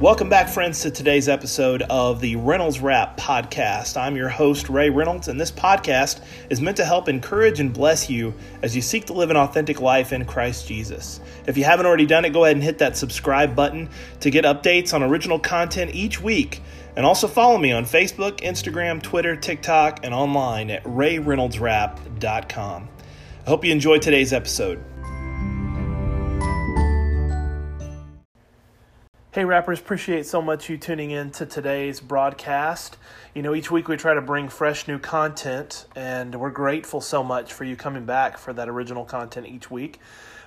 Welcome back, friends, to today's episode of the Reynolds Wrap podcast. I'm your host, Ray Reynolds, and this podcast is meant to help encourage and bless you as you seek to live an authentic life in Christ Jesus. If you haven't already done it, go ahead and hit that subscribe button to get updates on original content each week. And also follow me on Facebook, Instagram, Twitter, TikTok, and online at rayreynoldswrap.com. I hope you enjoyed today's episode. Hey, rappers, appreciate so much you tuning in to today's broadcast. You know, each week we try to bring fresh new content, and we're grateful so much for you coming back for that original content each week.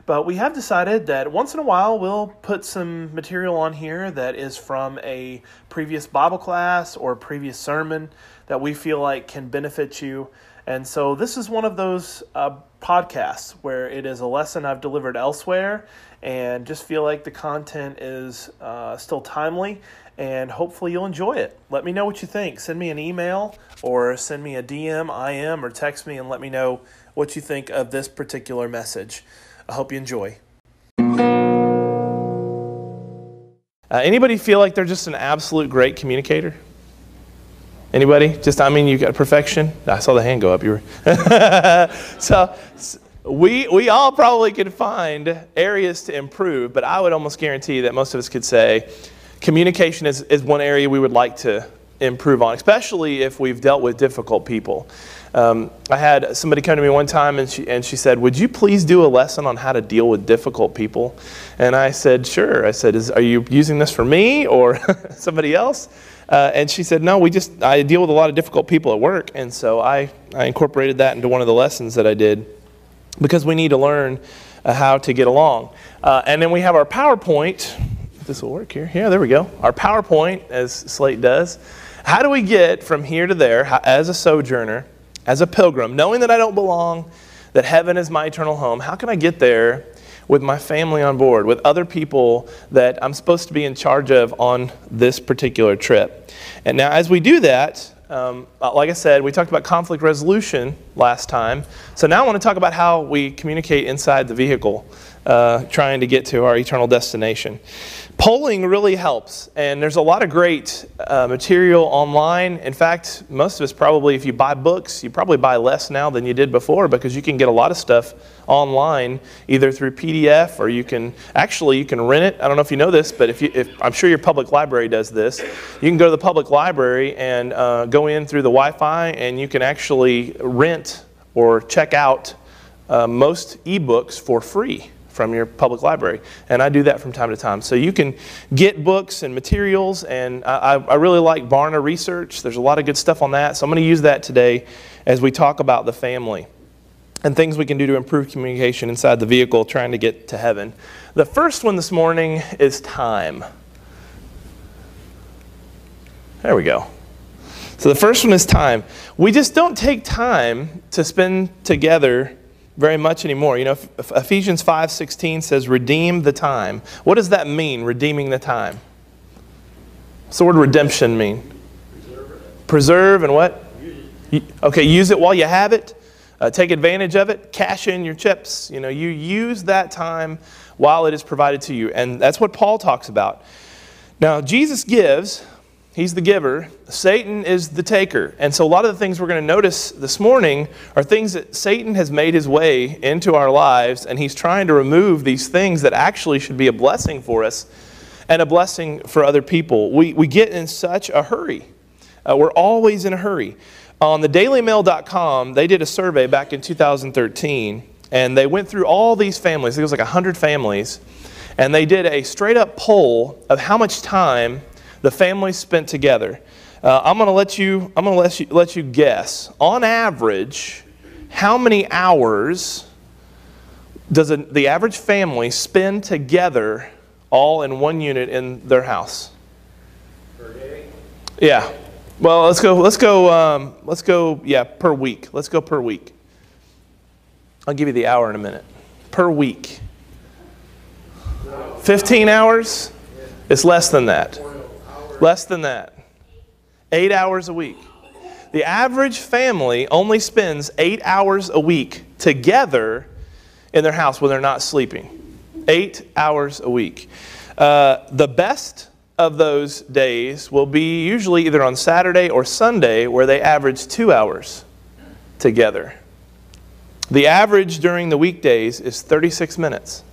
But we have decided that once in a while we'll put some material on here that is from a previous Bible class or previous sermon that we feel like can benefit you. And so this is one of those uh, podcasts where it is a lesson I've delivered elsewhere and just feel like the content is uh, still timely and hopefully you'll enjoy it. Let me know what you think. Send me an email or send me a DM, IM, or text me and let me know what you think of this particular message. I hope you enjoy. Uh, anybody feel like they're just an absolute great communicator? Anybody? Just, I mean, you got perfection? I saw the hand go up. You were. so, we, we all probably could find areas to improve, but I would almost guarantee that most of us could say communication is, is one area we would like to improve on, especially if we've dealt with difficult people. Um, I had somebody come to me one time and she, and she said, Would you please do a lesson on how to deal with difficult people? And I said, Sure. I said, Are you using this for me or somebody else? Uh, and she said, No, we just, I deal with a lot of difficult people at work. And so I, I incorporated that into one of the lessons that I did because we need to learn uh, how to get along. Uh, and then we have our PowerPoint. This will work here. Yeah, there we go. Our PowerPoint, as Slate does. How do we get from here to there how, as a sojourner, as a pilgrim, knowing that I don't belong, that heaven is my eternal home? How can I get there with my family on board, with other people that I'm supposed to be in charge of on this particular trip? And now, as we do that, um, uh, like I said, we talked about conflict resolution last time. So now I want to talk about how we communicate inside the vehicle, uh, trying to get to our eternal destination. Polling really helps, and there's a lot of great uh, material online. In fact, most of us probably, if you buy books, you probably buy less now than you did before because you can get a lot of stuff online, either through PDF or you can actually you can rent it. I don't know if you know this, but if you, if I'm sure your public library does this, you can go to the public library and uh, go in through the Wi-Fi, and you can actually rent or check out uh, most ebooks for free from your public library. And I do that from time to time. So you can get books and materials, and I, I really like Barna Research. There's a lot of good stuff on that. So I'm going to use that today as we talk about the family and things we can do to improve communication inside the vehicle trying to get to heaven. The first one this morning is time. There we go. So the first one is time. We just don't take time to spend together very much anymore. You know, Ephesians 5:16 says redeem the time. What does that mean, redeeming the time? What's the word redemption mean? Preserve, Preserve and what? Use okay, use it while you have it. Uh, take advantage of it. Cash in your chips. You know, you use that time while it is provided to you. And that's what Paul talks about. Now, Jesus gives He's the giver. Satan is the taker. And so, a lot of the things we're going to notice this morning are things that Satan has made his way into our lives, and he's trying to remove these things that actually should be a blessing for us and a blessing for other people. We, we get in such a hurry. Uh, we're always in a hurry. On the dailymail.com, they did a survey back in 2013, and they went through all these families. It was like 100 families, and they did a straight up poll of how much time the families spent together. Uh, I'm going to let you. I'm going to let you let you guess. On average, how many hours does a, the average family spend together, all in one unit in their house? Per day. Yeah. Well, let's go. Let's go. Um, let's go. Yeah, per week. Let's go per week. I'll give you the hour in a minute. Per week. 15 hours? It's less than that. Less than that. Eight hours a week. The average family only spends eight hours a week together in their house when they're not sleeping. Eight hours a week. Uh, the best of those days will be usually either on Saturday or Sunday where they average two hours together. The average during the weekdays is 36 minutes.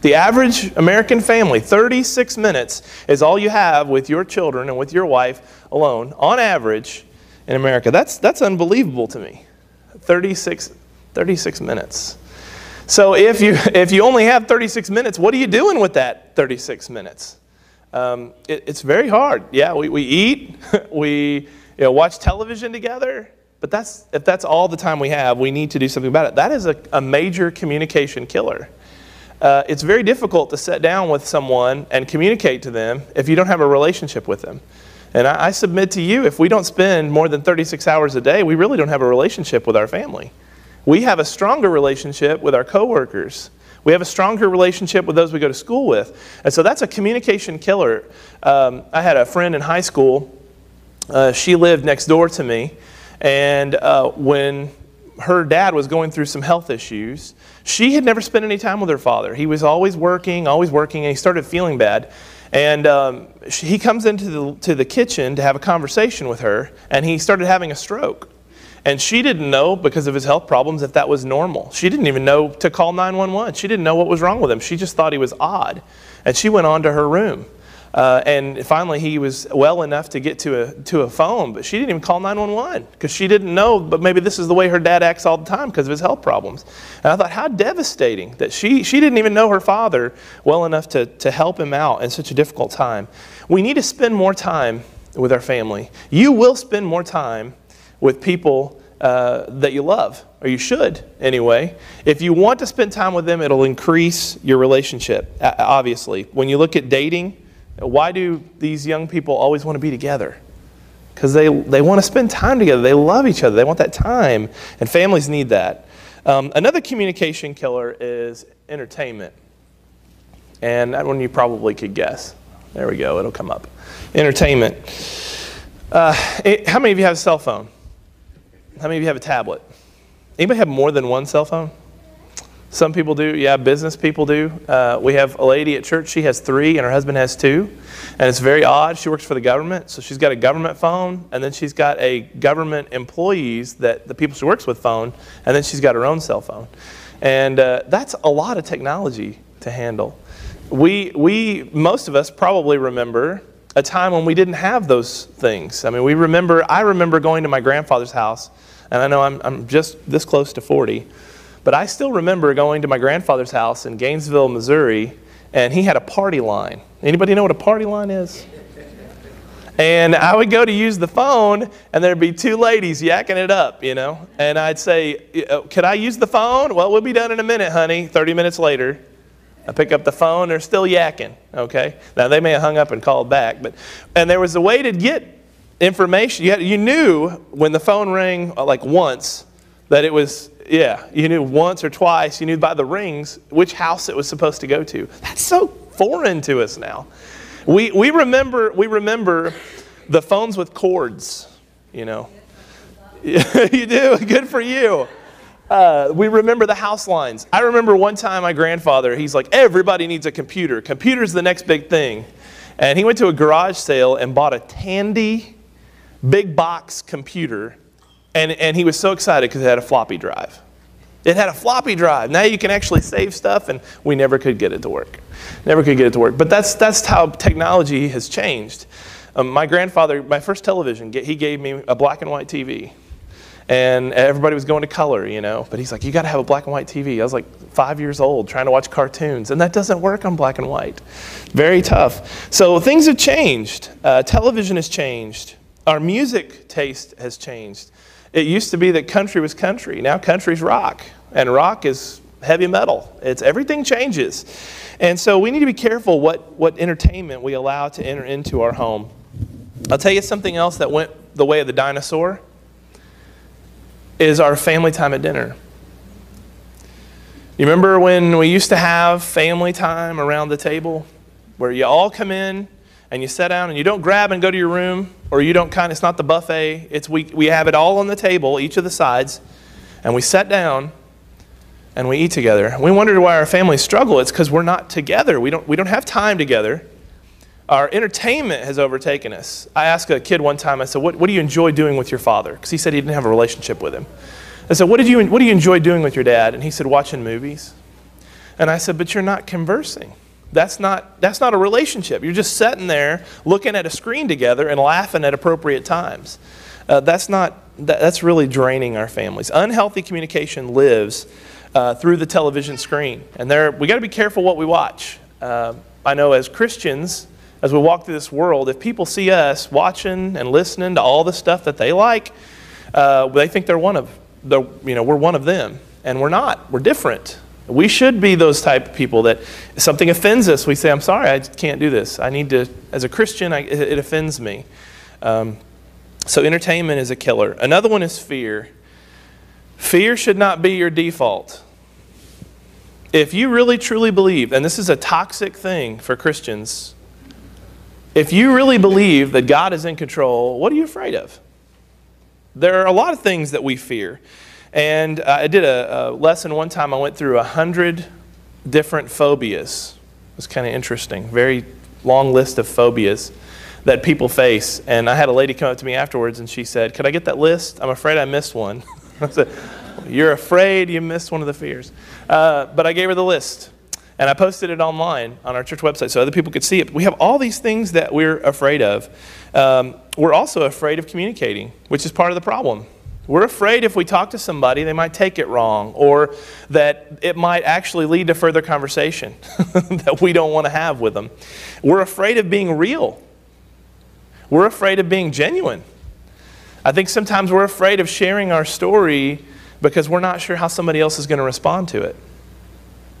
The average American family, 36 minutes is all you have with your children and with your wife alone, on average, in America. That's, that's unbelievable to me. 36, 36 minutes. So if you, if you only have 36 minutes, what are you doing with that 36 minutes? Um, it, it's very hard. Yeah, we, we eat, we you know, watch television together, but that's, if that's all the time we have, we need to do something about it. That is a, a major communication killer. Uh, it's very difficult to sit down with someone and communicate to them if you don't have a relationship with them. And I, I submit to you, if we don't spend more than 36 hours a day, we really don't have a relationship with our family. We have a stronger relationship with our coworkers. We have a stronger relationship with those we go to school with. And so that's a communication killer. Um, I had a friend in high school. Uh, she lived next door to me. And uh, when her dad was going through some health issues, she had never spent any time with her father. He was always working, always working, and he started feeling bad. And um, she, he comes into the, to the kitchen to have a conversation with her, and he started having a stroke. And she didn't know, because of his health problems, if that was normal. She didn't even know to call 911. She didn't know what was wrong with him. She just thought he was odd. And she went on to her room. Uh, and finally, he was well enough to get to a, to a phone, but she didn't even call 911 because she didn't know, but maybe this is the way her dad acts all the time because of his health problems. And I thought, how devastating that she, she didn't even know her father well enough to, to help him out in such a difficult time. We need to spend more time with our family. You will spend more time with people uh, that you love, or you should anyway. If you want to spend time with them, it'll increase your relationship, obviously. When you look at dating, why do these young people always want to be together? Because they, they want to spend time together. They love each other. They want that time. And families need that. Um, another communication killer is entertainment. And that one you probably could guess. There we go. It'll come up. Entertainment. Uh, it, how many of you have a cell phone? How many of you have a tablet? Anybody have more than one cell phone? Some people do. Yeah, business people do. Uh, we have a lady at church, she has three, and her husband has two. And it's very odd. She works for the government, so she's got a government phone, and then she's got a government employees that the people she works with phone, and then she's got her own cell phone. And uh, that's a lot of technology to handle. We, we, most of us probably remember a time when we didn't have those things. I mean, we remember, I remember going to my grandfather's house, and I know I'm, I'm just this close to 40 but I still remember going to my grandfather's house in Gainesville, Missouri, and he had a party line. Anybody know what a party line is? And I would go to use the phone, and there'd be two ladies yakking it up, you know. And I'd say, uh, Could I use the phone? Well, we'll be done in a minute, honey. 30 minutes later, I pick up the phone, they're still yakking, okay? Now, they may have hung up and called back, but, and there was a way to get information. You, had, you knew when the phone rang uh, like once that it was yeah, you knew once or twice, you knew by the rings which house it was supposed to go to. That's so foreign to us now. We, we, remember, we remember the phones with cords, you know. you do, good for you. Uh, we remember the house lines. I remember one time my grandfather, he's like, everybody needs a computer. Computer's the next big thing. And he went to a garage sale and bought a Tandy big box computer and, and he was so excited because it had a floppy drive. It had a floppy drive. Now you can actually save stuff, and we never could get it to work. Never could get it to work. But that's, that's how technology has changed. Um, my grandfather, my first television, he gave me a black and white TV. And everybody was going to color, you know. But he's like, you got to have a black and white TV. I was like five years old trying to watch cartoons, and that doesn't work on black and white. Very tough. So things have changed. Uh, television has changed. Our music taste has changed. It used to be that country was country. Now country's rock, and rock is heavy metal. It's everything changes. And so we need to be careful what, what entertainment we allow to enter into our home. I'll tell you something else that went the way of the dinosaur is our family time at dinner. You remember when we used to have family time around the table where you all come in and you sit down and you don't grab and go to your room or you don't kind of, it's not the buffet. It's we, we have it all on the table, each of the sides, and we sit down and we eat together. We wondered why our families struggle. It's because we're not together. We don't, we don't have time together. our entertainment has overtaken us. I asked a kid one time, I said, What, what do you enjoy doing with your father? Because he said he didn't have a relationship with him. I said, what, did you, what do you enjoy doing with your dad? And he said, Watching movies. And I said, But you're not conversing. That's not, that's not a relationship. You're just sitting there looking at a screen together and laughing at appropriate times. Uh, that's, not, that, that's really draining our families. Unhealthy communication lives uh, through the television screen. And there, we got to be careful what we watch. Uh, I know as Christians, as we walk through this world, if people see us watching and listening to all the stuff that they like, uh, they think they're one of, the, you know, we're one of them. And we're not. We're different. We should be those type of people that something offends us, we say, I'm sorry, I can't do this. I need to, as a Christian, I, it, it, offends me. Um, so entertainment is a killer. Another one is fear. Fear should not be your default. If you really truly believe, and this is a toxic thing for Christians, if you really believe that God is in control, what are you afraid of? There are a lot of things that we fear. And uh, I did a, a, lesson one time. I went through a hundred different phobias. It was kind of interesting. Very long list of phobias that people face. And I had a lady come up to me afterwards and she said, Could I get that list? I'm afraid I missed one. I said, You're afraid you missed one of the fears. Uh, but I gave her the list. And I posted it online on our church website so other people could see it. We have all these things that we're afraid of. Um, we're also afraid of communicating, which is part of the problem. We're afraid if we talk to somebody, they might take it wrong, or that it might actually lead to further conversation that we don't want to have with them. We're afraid of being real. We're afraid of being genuine. I think sometimes we're afraid of sharing our story because we're not sure how somebody else is going to respond to it.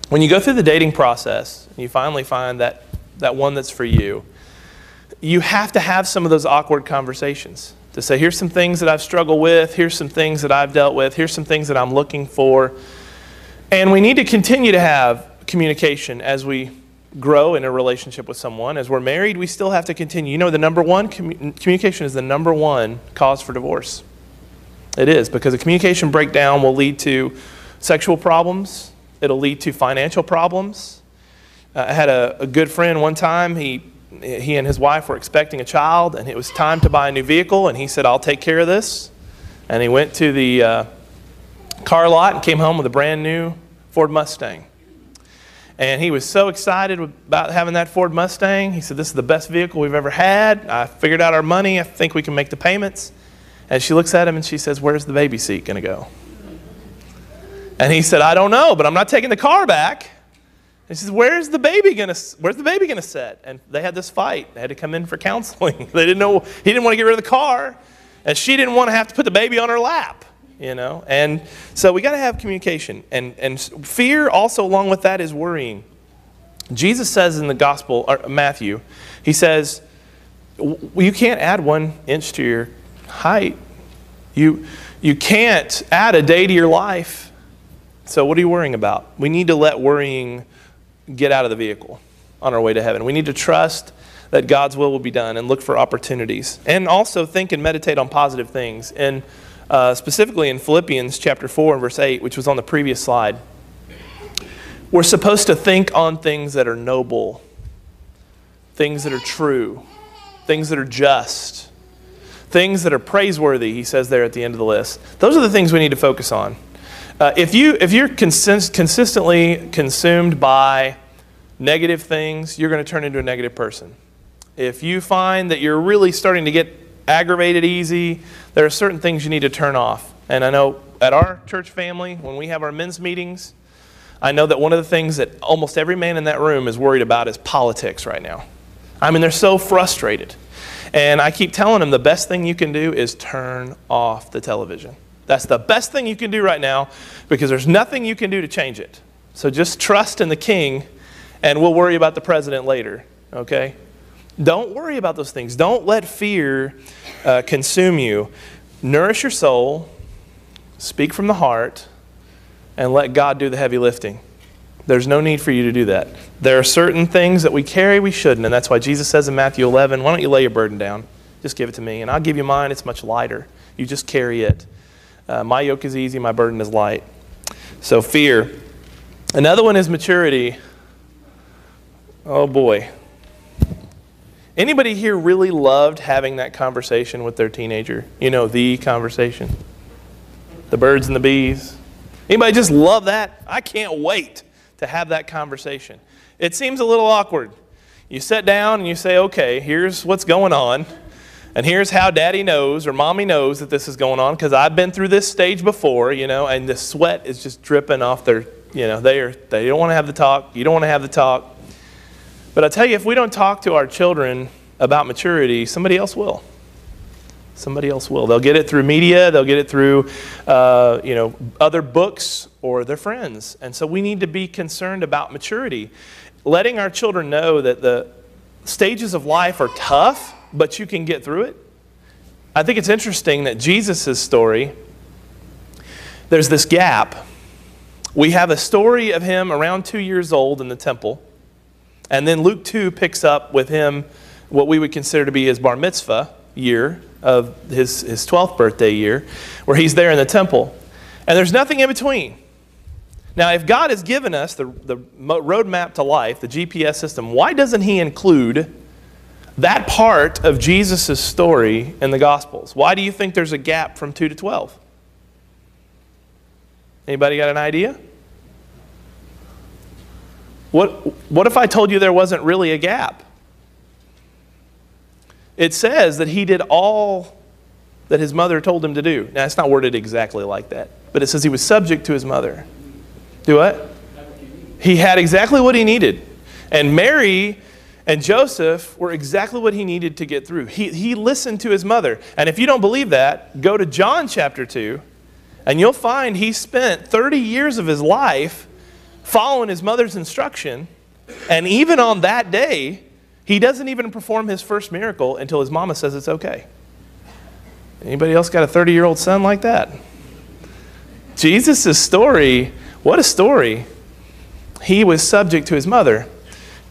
When you go through the dating process and you finally find that, that one that's for you, you have to have some of those awkward conversations to say, here's some things that I've struggled with, here's some things that I've dealt with, here's some things that I'm looking for. And we need to continue to have communication as we grow in a relationship with someone. As we're married, we still have to continue. You know, the number one, commu- communication is the number one cause for divorce. It is, because a communication breakdown will lead to sexual problems, it'll lead to financial problems. Uh, I had a, a good friend one time, he he and his wife were expecting a child, and it was time to buy a new vehicle. And he said, I'll take care of this. And he went to the uh, car lot and came home with a brand new Ford Mustang. And he was so excited about having that Ford Mustang. He said, This is the best vehicle we've ever had. I figured out our money. I think we can make the payments. And she looks at him and she says, Where's the baby seat going to go? And he said, I don't know, but I'm not taking the car back. He says, "Where's the baby gonna? Where's the baby gonna sit?" And they had this fight. They had to come in for counseling. they didn't know. He didn't want to get rid of the car, and she didn't want to have to put the baby on her lap. You know, and so we got to have communication, and and fear also along with that is worrying. Jesus says in the Gospel, or Matthew, he says, "You can't add one inch to your height. You you can't add a day to your life." So what are you worrying about? We need to let worrying get out of the vehicle on our way to heaven. We need to trust that God's will will be done and look for opportunities. And also think and meditate on positive things. And uh, specifically in Philippians chapter 4 and verse 8, which was on the previous slide, we're supposed to think on things that are noble, things that are true, things that are just, things that are praiseworthy, he says there at the end of the list. Those are the things we need to focus on. Uh, if, you, if you're consist- consistently consumed by negative things, you're going to turn into a negative person. If you find that you're really starting to get aggravated easy, there are certain things you need to turn off. And I know at our church family, when we have our men's meetings, I know that one of the things that almost every man in that room is worried about is politics right now. I mean, they're so frustrated. And I keep telling them the best thing you can do is turn off the television. That's the best thing you can do right now because there's nothing you can do to change it. So just trust in the king and we'll worry about the president later, okay? Don't worry about those things. Don't let fear uh, consume you. Nourish your soul, speak from the heart, and let God do the heavy lifting. There's no need for you to do that. There are certain things that we carry we shouldn't, and that's why Jesus says in Matthew 11, Why don't you lay your burden down? Just give it to me, and I'll give you mine. It's much lighter. You just carry it. Uh, my yoke is easy, my burden is light. So, fear. Another one is maturity. Oh boy. Anybody here really loved having that conversation with their teenager? You know, the conversation. The birds and the bees. Anybody just love that? I can't wait to have that conversation. It seems a little awkward. You sit down and you say, okay, here's what's going on. And here's how daddy knows or mommy knows that this is going on because I've been through this stage before, you know, and the sweat is just dripping off their, you know, they, are, they don't want to have the talk. You don't want to have the talk. But I tell you, if we don't talk to our children about maturity, somebody else will. Somebody else will. They'll get it through media. They'll get it through, uh, you know, other books or their friends. And so we need to be concerned about maturity, letting our children know that the stages of life are tough, but you can get through it. I think it's interesting that Jesus' story, there's this gap. We have a story of him around two years old in the temple, and then Luke 2 picks up with him what we would consider to be his bar mitzvah year of his, his 12th birthday year, where he's there in the temple. And there's nothing in between. Now, if God has given us the, the roadmap to life, the GPS system, why doesn't he include that part of Jesus' story in the Gospels? Why do you think there's a gap from 2 to 12? Anybody got an idea? What, what if I told you there wasn't really a gap? It says that he did all that his mother told him to do. Now, it's not worded exactly like that, but it says he was subject to his mother. Do what? He had exactly what he needed. And Mary and Joseph were exactly what he needed to get through. He, he listened to his mother. And if you don't believe that, go to John chapter 2, and you'll find he spent 30 years of his life following his mother's instruction. And even on that day, he doesn't even perform his first miracle until his mama says it's okay. Anybody else got a 30 year old son like that? Jesus' story, what a story. He was subject to his mother.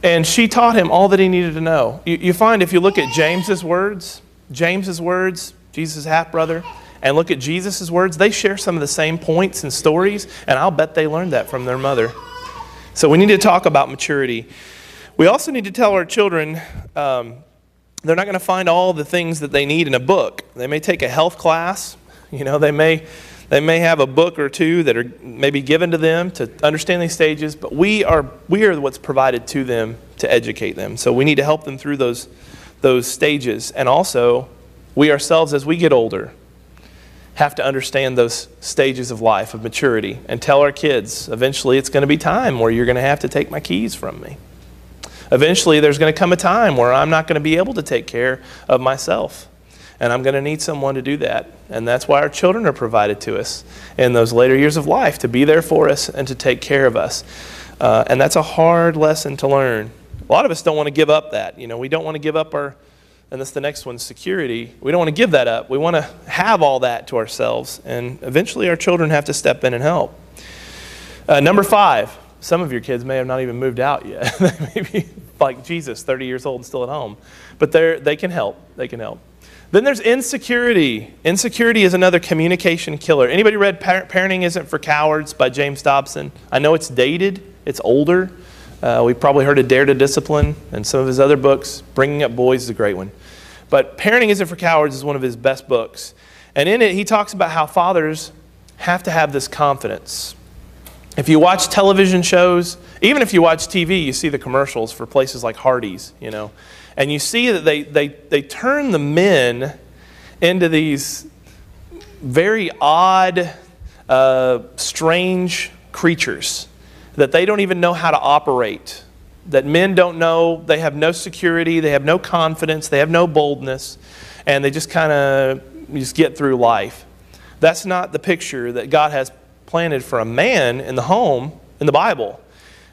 And she taught him all that he needed to know. You, you find if you look at James's words, James's words, Jesus' half brother, and look at Jesus' words, they share some of the same points and stories, and I'll bet they learned that from their mother. So we need to talk about maturity. We also need to tell our children um, they're not going to find all the things that they need in a book. They may take a health class, you know, they may they may have a book or two that are maybe given to them to understand these stages, but we are, we are what's provided to them to educate them. So we need to help them through those, those stages. And also, we ourselves, as we get older, have to understand those stages of life, of maturity, and tell our kids eventually it's going to be time where you're going to have to take my keys from me. Eventually, there's going to come a time where I'm not going to be able to take care of myself. And I'm going to need someone to do that. And that's why our children are provided to us in those later years of life to be there for us and to take care of us. Uh, and that's a hard lesson to learn. A lot of us don't want to give up that. You know, we don't want to give up our, and that's the next one, security. We don't want to give that up. We want to have all that to ourselves. And eventually our children have to step in and help. Uh, number five, some of your kids may have not even moved out yet. they may be like Jesus, 30 years old and still at home. But they can help. They can help. Then there's insecurity. Insecurity is another communication killer. Anybody read Parenting Isn't for Cowards by James Dobson? I know it's dated, it's older. Uh, we've probably heard of Dare to Discipline and some of his other books. Bringing Up Boys is a great one. But Parenting Isn't for Cowards is one of his best books. And in it, he talks about how fathers have to have this confidence. If you watch television shows, even if you watch TV, you see the commercials for places like Hardee's, you know. And you see that they, they, they turn the men into these very odd, uh, strange creatures that they don't even know how to operate. That men don't know, they have no security, they have no confidence, they have no boldness, and they just kind of just get through life. That's not the picture that God has planted for a man in the home in the Bible.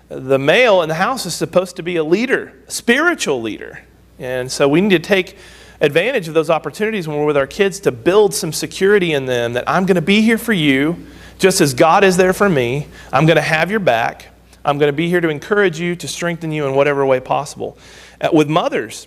The male in the house is supposed to be a leader, a spiritual leader. And so we need to take advantage of those opportunities when we're with our kids to build some security in them that I'm going to be here for you just as God is there for me. I'm going to have your back. I'm going to be here to encourage you, to strengthen you in whatever way possible. Uh, with mothers,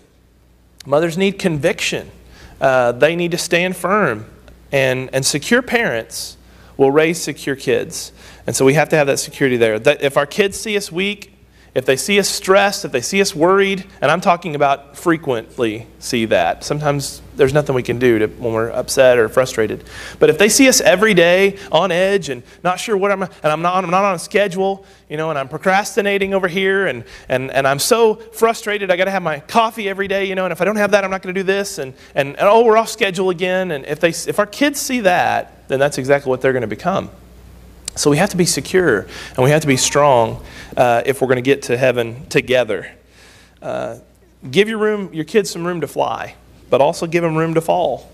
mothers need conviction. Uh, they need to stand firm. And, and secure parents will raise secure kids. And so we have to have that security there. That if our kids see us weak, if they see us stressed, if they see us worried, and I'm talking about frequently see that. Sometimes there's nothing we can do to, when we're upset or frustrated. But if they see us every day on edge and not sure what I'm, and I'm not, I'm not on a schedule, you know, and I'm procrastinating over here and, and, and I'm so frustrated, I got to have my coffee every day, you know, and if I don't have that, I'm not going to do this, and, and, and oh, we're off schedule again. And if, they, if our kids see that, then that's exactly what they're going to become. So we have to be secure and we have to be strong uh, if we're going to get to heaven together. Uh, give your room, your kids some room to fly, but also give them room to fall.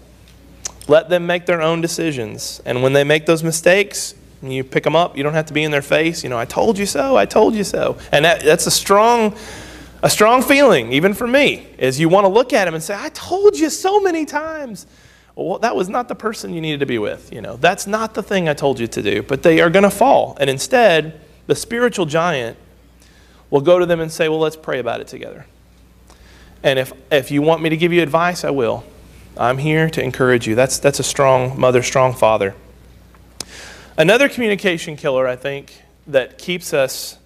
Let them make their own decisions, and when they make those mistakes, you pick them up. You don't have to be in their face. You know, I told you so. I told you so. And that, that's a strong, a strong feeling, even for me, is you want to look at them and say, I told you so many times well, that was not the person you needed to be with. You know, that's not the thing I told you to do. But they are going to fall. And instead, the spiritual giant will go to them and say, well, let's pray about it together. And if, if you want me to give you advice, I will. I'm here to encourage you. That's, that's a strong mother, strong father. Another communication killer, I think, that keeps us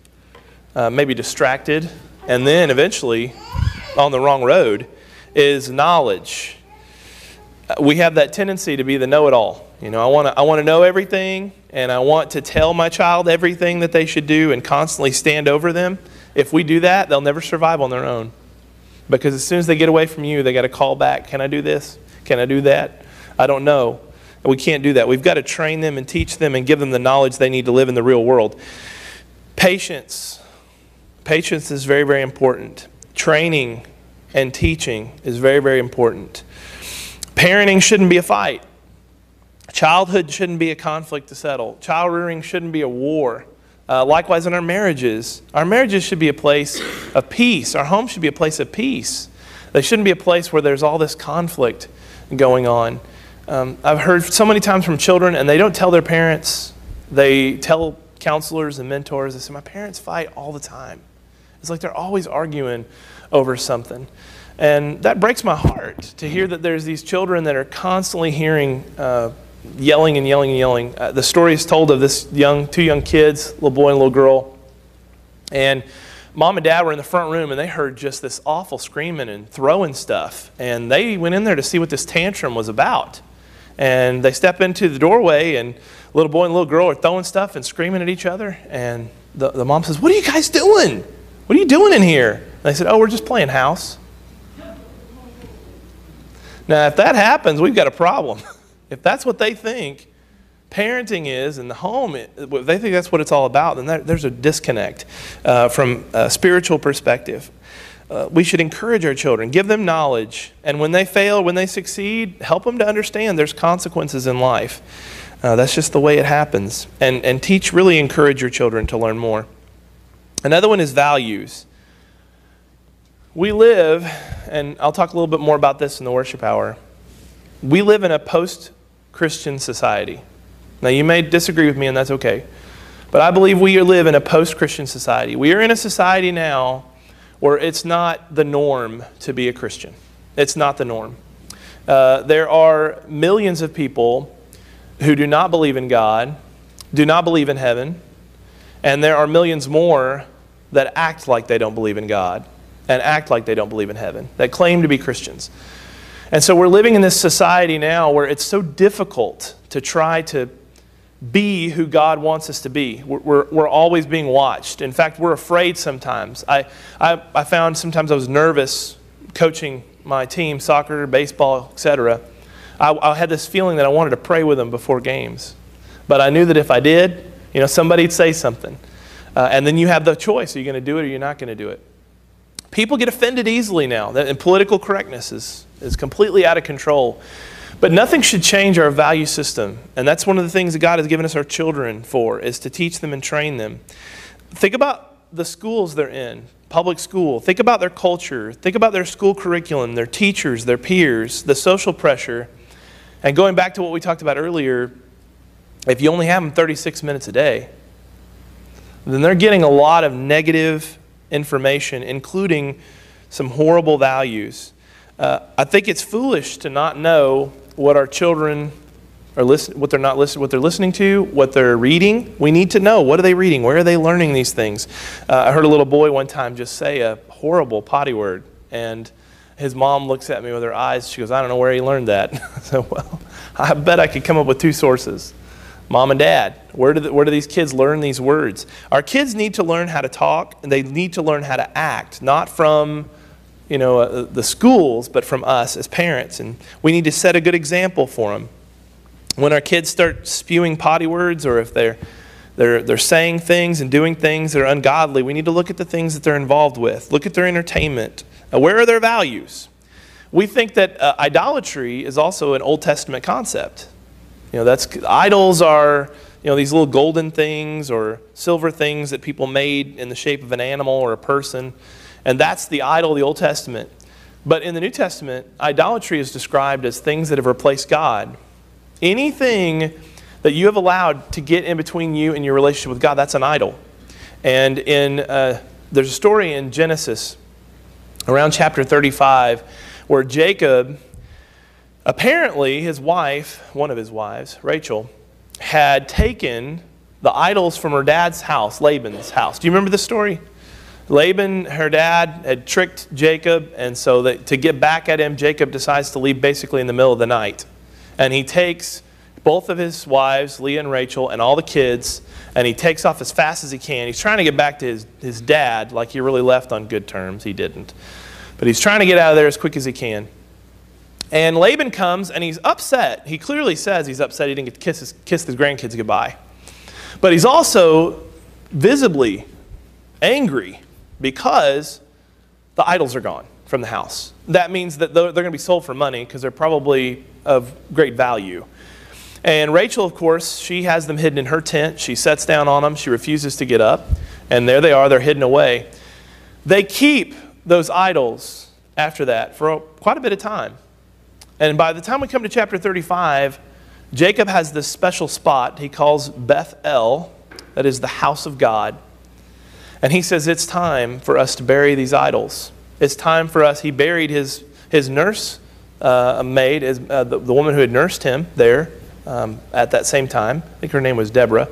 uh, maybe distracted and then eventually on the wrong road is knowledge we have that tendency to be the know it all. You know, I want to I want to know everything and I want to tell my child everything that they should do and constantly stand over them. If we do that, they'll never survive on their own. Because as soon as they get away from you, they got to call back, "Can I do this? Can I do that? I don't know." We can't do that. We've got to train them and teach them and give them the knowledge they need to live in the real world. Patience. Patience is very, very important. Training and teaching is very, very important. Parenting shouldn't be a fight. Childhood shouldn't be a conflict to settle. Child rearing shouldn't be a war. Uh, likewise, in our marriages, our marriages should be a place of peace. Our home should be a place of peace. They shouldn't be a place where there's all this conflict going on. Um, I've heard so many times from children, and they don't tell their parents. They tell counselors and mentors, they say, My parents fight all the time. It's like they're always arguing over something. And that breaks my heart to hear that there's these children that are constantly hearing uh, yelling and yelling and yelling. Uh, the story is told of this young, two young kids, little boy and little girl. And mom and dad were in the front room and they heard just this awful screaming and throwing stuff. And they went in there to see what this tantrum was about. And they step into the doorway and little boy and little girl are throwing stuff and screaming at each other. And the, the mom says, What are you guys doing? What are you doing in here? And they said, Oh, we're just playing house. Now, if that happens, we've got a problem. if that's what they think parenting is in the home, they think that's what it's all about, then that, there's a disconnect uh, from a spiritual perspective. Uh, we should encourage our children, give them knowledge, and when they fail, when they succeed, help them to understand there's consequences in life. Uh, that's just the way it happens. And, and teach, really encourage your children to learn more. Another one is values. We live, and I'll talk a little bit more about this in the worship hour. We live in a post Christian society. Now, you may disagree with me, and that's okay. But I believe we live in a post Christian society. We are in a society now where it's not the norm to be a Christian. It's not the norm. Uh, there are millions of people who do not believe in God, do not believe in heaven, and there are millions more that act like they don't believe in God and act like they don't believe in heaven, that claim to be Christians. And so we're living in this society now where it's so difficult to try to be who God wants us to be. We're, we're, we're, always being watched. In fact, we're afraid sometimes. I, I, I found sometimes I was nervous coaching my team, soccer, baseball, etc. I, I had this feeling that I wanted to pray with them before games. But I knew that if I did, you know, somebody'd say something. Uh, and then you have the choice. Are you going to do it or you're not going to do it? People get offended easily now, and political correctness is, is completely out of control. But nothing should change our value system. And that's one of the things that God has given us our children for, is to teach them and train them. Think about the schools they're in, public school. Think about their culture. Think about their school curriculum, their teachers, their peers, the social pressure. And going back to what we talked about earlier, if you only have them 36 minutes a day, then they're getting a lot of negative information, including some horrible values. Uh, I think it's foolish to not know what our children are listen, what they're not listening, what they're listening to, what they're reading. We need to know what are they reading, where are they learning these things. Uh, I heard a little boy one time just say a horrible potty word, and his mom looks at me with her eyes. She goes, "I don't know where he learned that." so, well, I bet I could come up with two sources. Mom and dad, where do, the, where do these kids learn these words? Our kids need to learn how to talk, and they need to learn how to act, not from you know, uh, the schools, but from us as parents. And we need to set a good example for them. When our kids start spewing potty words or if they're, they're, they're saying things and doing things that are ungodly, we need to look at the things that they're involved with. Look at their entertainment. Uh, where are their values? We think that uh, idolatry is also an Old Testament concept. You know, that's idols are you know these little golden things or silver things that people made in the shape of an animal or a person. And that's the idol of the Old Testament. But in the New Testament, idolatry is described as things that have replaced God. Anything that you have allowed to get in between you and your relationship with God, that's an idol. And in, uh, there's a story in Genesis around chapter 35 where Jacob, apparently his wife, one of his wives, Rachel, had taken the idols from her dad's house, Laban's house. Do you remember this story? Laban, her dad, had tricked Jacob, and so that, to get back at him, Jacob decides to leave basically in the middle of the night. And he takes both of his wives, Leah and Rachel, and all the kids, and he takes off as fast as he can. He's trying to get back to his, his dad, like he really left on good terms. He didn't. But he's trying to get out of there as quick as he can. And Laban comes and he's upset. He clearly says he's upset he didn't get to kiss his, kiss his grandkids goodbye. But he's also visibly angry because the idols are gone from the house. That means that they're, going to be sold for money because they're probably of great value. And Rachel, of course, she has them hidden in her tent. She sets down on them. She refuses to get up. And there they are, they're hidden away. They keep those idols after that for quite a bit of time. And by the time we come to chapter 35, Jacob has this special spot he calls Beth El, that is the house of God. And he says, It's time for us to bury these idols. It's time for us. He buried his, his nurse uh, maid, his, uh, the, the, woman who had nursed him there um, at that same time. I think her name was Deborah.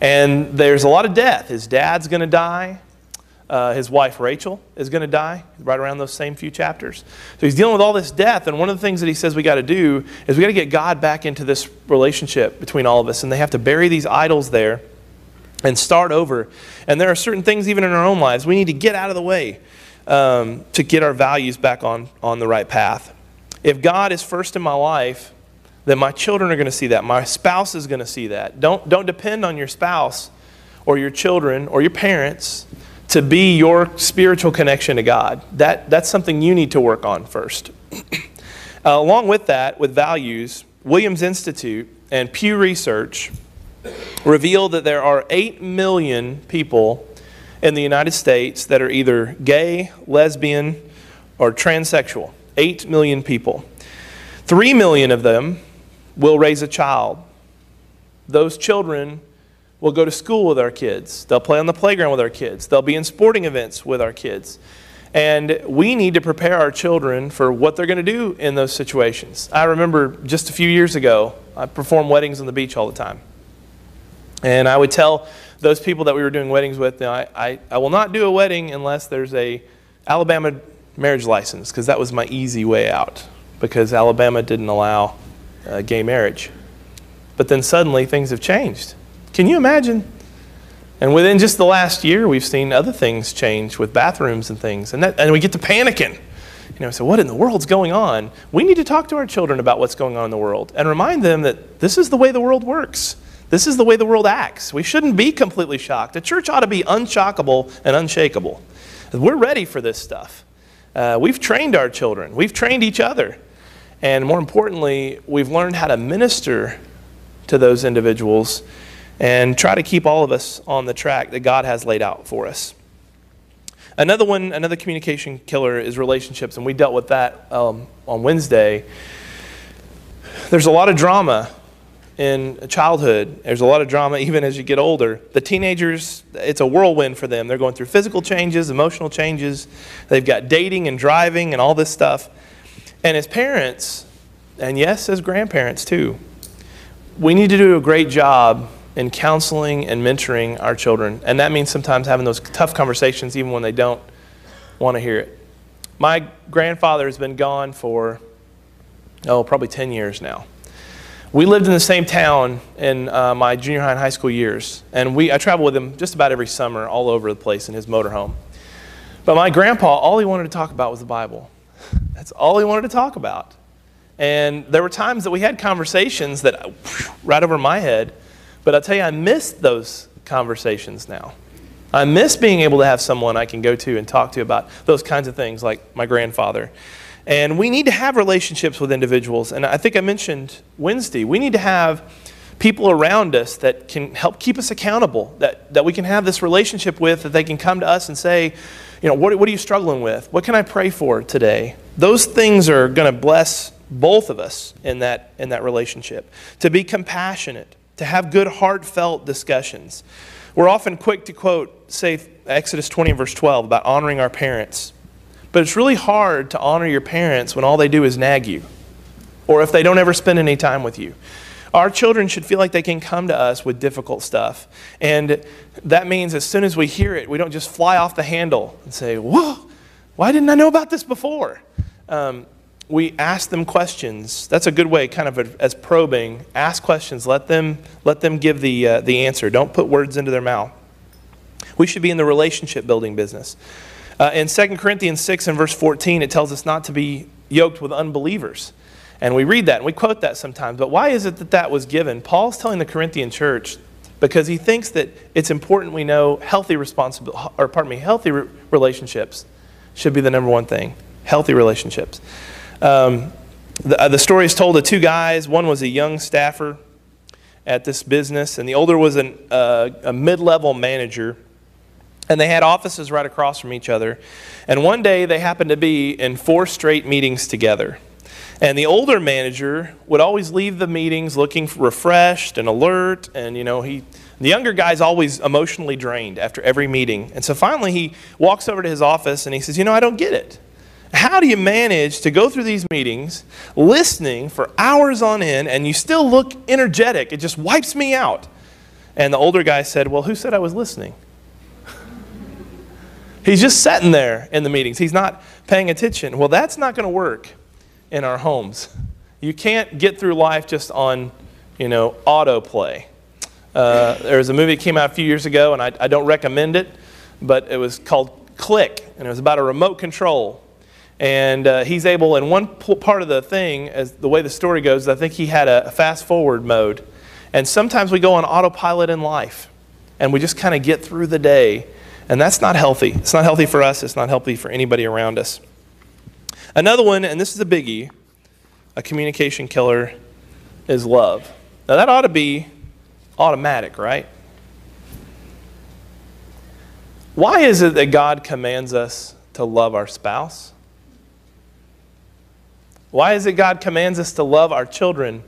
And there's a lot of death. His dad's going to die. Uh, his wife Rachel is going to die right around those same few chapters. So he's dealing with all this death, and one of the things that he says we got to do is we got to get God back into this relationship between all of us, and they have to bury these idols there and start over. And there are certain things, even in our own lives, we need to get out of the way um, to get our values back on, on the right path. If God is first in my life, then my children are going to see that. My spouse is going to see that. Don't, don't depend on your spouse or your children or your parents to be your spiritual connection to God. That, that's something you need to work on first. uh, along with that, with values, Williams Institute and Pew Research revealed that there are 8 million people in the United States that are either gay, lesbian, or transsexual. 8 million people. 3 million of them will raise a child. Those children will go to school with our kids. They'll play on the playground with our kids. They'll be in sporting events with our kids. And we need to prepare our children for what they're going to do in those situations. I remember just a few years ago, I performed weddings on the beach all the time. And I would tell those people that we were doing weddings with, I, I, I will not do a wedding unless there's a Alabama marriage license, because that was my easy way out, because Alabama didn't allow uh, gay marriage. But then suddenly things have changed. Can you imagine? And within just the last year, we've seen other things change with bathrooms and things. And, that, and we get to panicking. You know, so what in the world's going on? We need to talk to our children about what's going on in the world and remind them that this is the way the world works. This is the way the world acts. We shouldn't be completely shocked. A church ought to be unshockable and unshakable. We're ready for this stuff. Uh, we've trained our children, we've trained each other. And more importantly, we've learned how to minister to those individuals and try to keep all of us on the track that God has laid out for us. Another one, another communication killer is relationships, and we dealt with that um, on Wednesday. There's a lot of drama in childhood. There's a lot of drama even as you get older. The teenagers, it's a whirlwind for them. They're going through physical changes, emotional changes. They've got dating and driving and all this stuff. And as parents, and yes, as grandparents too, we need to do a great job in counseling and mentoring our children. And that means sometimes having those tough conversations even when they don't want to hear it. My grandfather has been gone for, oh, probably 10 years now. We lived in the same town in uh, my junior high and high school years, and we, I traveled with him just about every summer all over the place in his motorhome. But my grandpa, all he wanted to talk about was the Bible. That's all he wanted to talk about. And there were times that we had conversations that right over my head, but I'll tell you, I miss those conversations now. I miss being able to have someone I can go to and talk to about those kinds of things, like my grandfather. And we need to have relationships with individuals. And I think I mentioned Wednesday, we need to have people around us that can help keep us accountable, that, that we can have this relationship with, that they can come to us and say, you know, what, what are you struggling with? What can I pray for today? Those things are going to bless both of us in that, in that relationship. To be compassionate, to have good, heartfelt discussions. We're often quick to quote, say, Exodus 20, verse 12, about honoring our parents. But it's really hard to honor your parents when all they do is nag you, or if they don't ever spend any time with you. Our children should feel like they can come to us with difficult stuff. And that means as soon as we hear it, we don't just fly off the handle and say, Whoa, why didn't I know about this before? Um, we ask them questions. That's a good way, kind of as probing. Ask questions. Let them, let them give the, uh, the answer. Don't put words into their mouth. We should be in the relationship building business. Uh, in 2 Corinthians 6 and verse 14, it tells us not to be yoked with unbelievers. And we read that and we quote that sometimes. But why is it that that was given? Paul's telling the Corinthian church because he thinks that it's important we know healthy responsibility, or pardon me, healthy re- relationships should be the number one thing. Healthy relationships. Um, the, uh, the story is told of two guys. One was a young staffer at this business, and the older was an, uh, a mid level manager. And they had offices right across from each other. And one day they happened to be in four straight meetings together. And the older manager would always leave the meetings looking refreshed and alert. And, you know, he, the younger guy's always emotionally drained after every meeting. And so finally he walks over to his office and he says, You know, I don't get it. How do you manage to go through these meetings, listening for hours on end, and you still look energetic? It just wipes me out. And the older guy said, Well, who said I was listening? He's just sitting there in the meetings. He's not paying attention. Well, that's not going to work in our homes. You can't get through life just on, you know, autoplay. Uh, there was a movie that came out a few years ago, and I, I don't recommend it, but it was called Click, and it was about a remote control and uh, he's able, in one part of the thing, as the way the story goes, I think he had a fast forward mode. And sometimes we go on autopilot in life and we just kind of get through the day. And that's not healthy. It's not healthy for us, it's not healthy for anybody around us. Another one, and this is a biggie a communication killer is love. Now, that ought to be automatic, right? Why is it that God commands us to love our spouse? Why is it God commands us to love our children?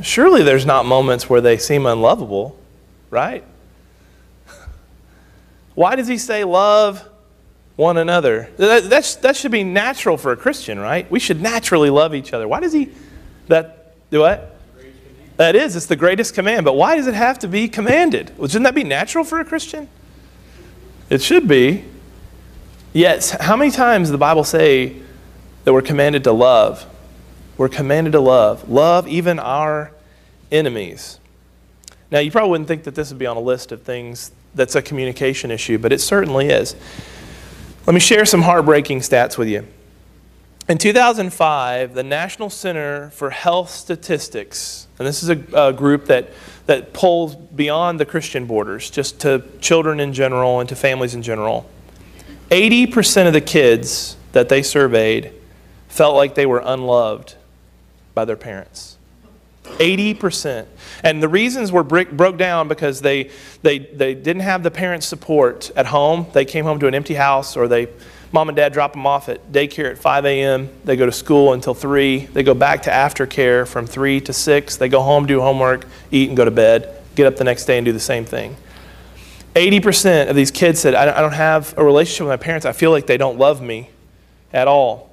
Surely there's not moments where they seem unlovable, right? Why does he say love one another? That, that's, that should be natural for a Christian, right? We should naturally love each other. Why does he that do what? That is, it's the greatest command. But why does it have to be commanded? Well, shouldn't that be natural for a Christian? It should be. Yet, how many times does the Bible say that we're commanded to love. We're commanded to love. Love even our enemies. Now, you probably wouldn't think that this would be on a list of things that's a communication issue, but it certainly is. Let me share some heartbreaking stats with you. In 2005, the National Center for Health Statistics, and this is a, a, group that, that pulls beyond the Christian borders, just to children in general and to families in general, 80% of the kids that they surveyed felt like they were unloved by their parents. 80%. And the reasons were broke down because they, they, they didn't have the parents' support at home. They came home to an empty house, or they, mom and dad drop them off at daycare at 5 a.m. They go to school until 3. They go back to aftercare from 3 to 6. They go home, do homework, eat, and go to bed. Get up the next day and do the same thing. 80% of these kids said, I don't have a relationship with my parents. I feel like they don't love me at all.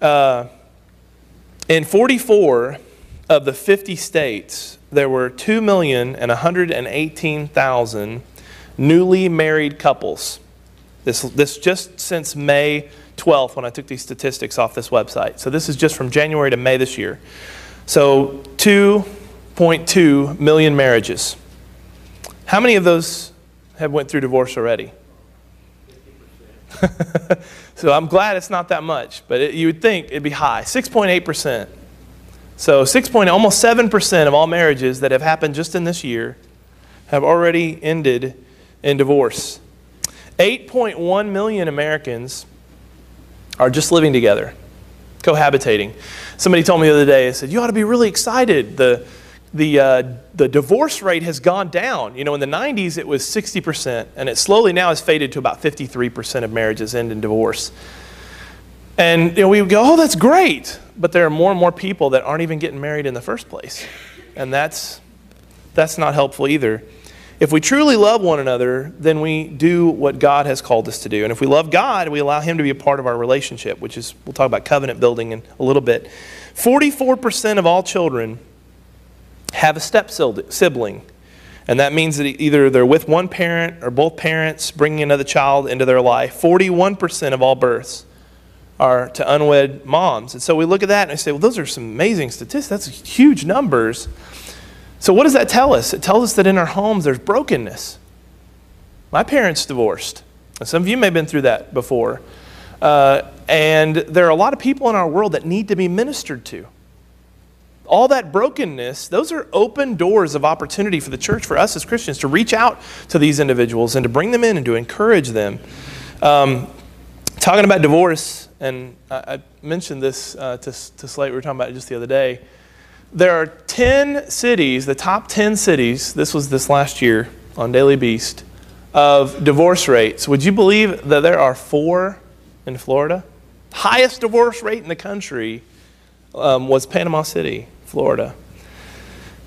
Uh, in 44 of the 50 states, there were 2,118,000 newly married couples. This, this just since May 12th when I took these statistics off this website. So this is just from January to May this year. So 2.2 million marriages. How many of those have went through divorce already? so I'm glad it's not that much, but it, you would think it'd be high. 6.8%. So 6. Point, almost 7% of all marriages that have happened just in this year have already ended in divorce. 8.1 million Americans are just living together, cohabitating. Somebody told me the other day, I said, You ought to be really excited. The, the, uh, the divorce rate has gone down. You know, in the 90s, it was 60%, and it slowly now has faded to about 53% of marriages end in divorce. And you know, we would go, oh, that's great. But there are more and more people that aren't even getting married in the first place. And that's, that's not helpful either. If we truly love one another, then we do what God has called us to do. And if we love God, we allow Him to be a part of our relationship, which is, we'll talk about covenant building in a little bit. 44% of all children have a step sibling. And that means that either they're with one parent or both parents bringing another child into their life. 41% of all births are to unwed moms. And so we look at that and I say, well, those are some amazing statistics. That's huge numbers. So what does that tell us? It tells us that in our homes there's brokenness. My parents divorced. Some of you may have been through that before. Uh, and there are a lot of people in our world that need to be ministered to. All that brokenness, those are open doors of opportunity for the church, for us as Christians, to reach out to these individuals and to bring them in and to encourage them. Um, talking about divorce, and I, I mentioned this uh, to, to Slate, we were talking about it just the other day. There are 10 cities, the top 10 cities, this was this last year on Daily Beast, of divorce rates. Would you believe that there are four in Florida? Highest divorce rate in the country um, was Panama City, Florida.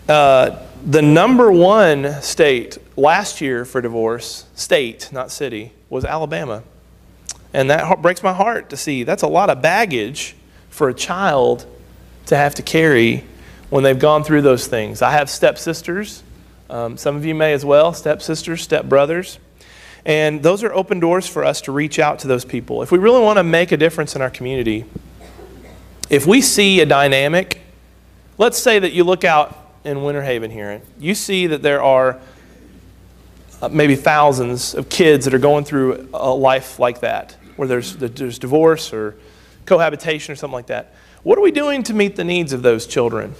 Uh, the number one state last year for divorce, state, not city, was Alabama. And that breaks my heart to see. That's a lot of baggage for a child to have to carry when they've gone through those things. I have stepsisters. Um, some of you may as well, stepsisters, stepbrothers. And those are open doors for us to reach out to those people. If we really want to make a difference in our community, if we see a dynamic, let's say that you look out in Winter Haven here, and you see that there are uh, maybe thousands of kids that are going through a life like that where there's, there's divorce or cohabitation or something like that. What are we doing to meet the needs of those children?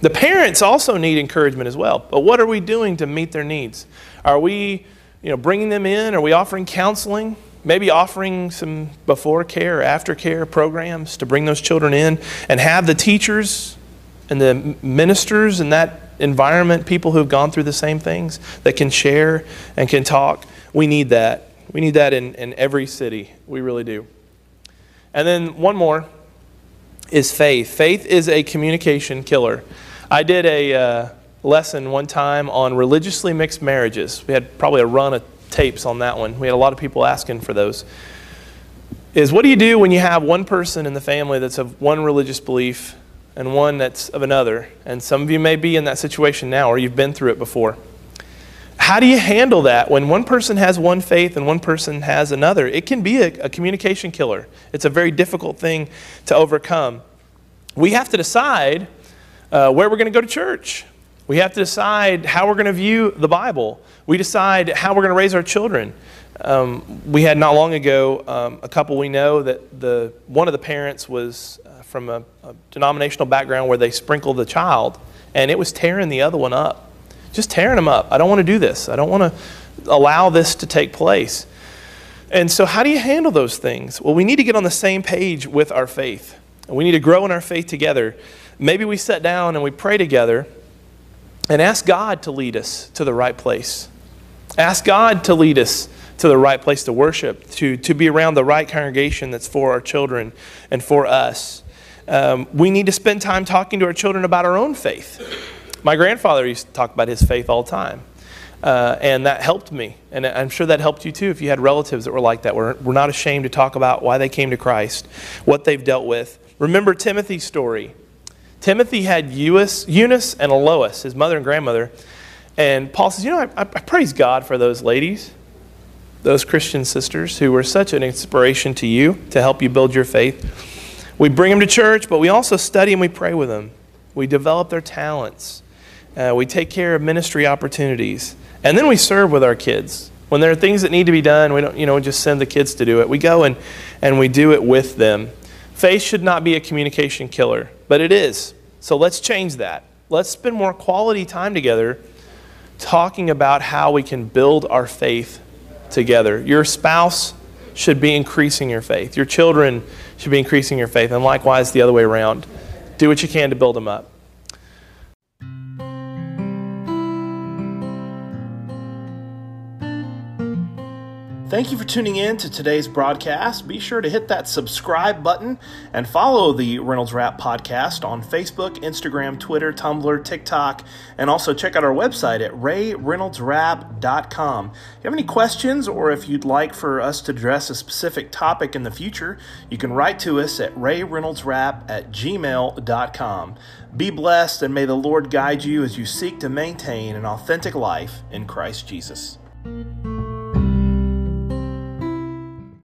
The parents also need encouragement as well, but what are we doing to meet their needs? Are we you know, bringing them in? Are we offering counseling? Maybe offering some before care after care programs to bring those children in and have the teachers and the ministers in that environment, people who've gone through the same things, that can share and can talk. We need that. We need that in, in every city. We really do. And then one more is faith. Faith is a communication killer. I did a uh, lesson one time on religiously mixed marriages. We had probably a run of tapes on that one. We had a lot of people asking for those. Is what do you do when you have one person in the family that's of one religious belief and one that's of another? And some of you may be in that situation now or you've been through it before. How do you handle that when one person has one faith and one person has another? It can be a, a communication killer. It's a very difficult thing to overcome. We have to decide uh, where we're going to go to church. We have to decide how we're going to view the Bible. We decide how we're going to raise our children. Um, we had not long ago um, a couple we know that the one of the parents was uh, from a, a denominational background where they sprinkled the child, and it was tearing the other one up just tearing them up. I don't want to do this. I don't want to allow this to take place. And so, how do you handle those things? Well, we need to get on the same page with our faith. We need to grow in our faith together. Maybe we sit down and we pray together and ask God to lead us to the right place. Ask God to lead us to the right place to worship, to, to be around the right congregation that's for our children and for us. Um, we need to spend time talking to our children about our own faith. My grandfather used to talk about his faith all the time. Uh, and that helped me. And I'm sure that helped you too if you had relatives that were like that. We're, we're not ashamed to talk about why they came to Christ, what they've dealt with. Remember Timothy's story. Timothy had Eunice, and Lois, his mother and grandmother. And Paul says, You know, I, I praise God for those ladies, those Christian sisters who were such an inspiration to you to help you build your faith. We bring them to church, but we also study and we pray with them. We develop their talents. Uh, we take care of ministry opportunities. And then we serve with our kids. When there are things that need to be done, we don't, you know, just send the kids to do it. We go and, and we do it with them. Faith should not be a communication killer, but it is. So let's change that. Let's spend more quality time together talking about how we can build our faith together. Your spouse should be increasing your faith. Your children should be increasing your faith, and likewise the other way around. Do what you can to build them up. Thank you for tuning in to today's broadcast. Be sure to hit that subscribe button and follow the Reynolds Wrap podcast on Facebook, Instagram, Twitter, Tumblr, TikTok, and also check out our website at rayreynoldswrap.com. If you have any questions or if you'd like for us to address a specific topic in the future, you can write to us at rayreynoldswrap at gmail.com. Be blessed and may the Lord guide you as you seek to maintain an authentic life in Christ Jesus.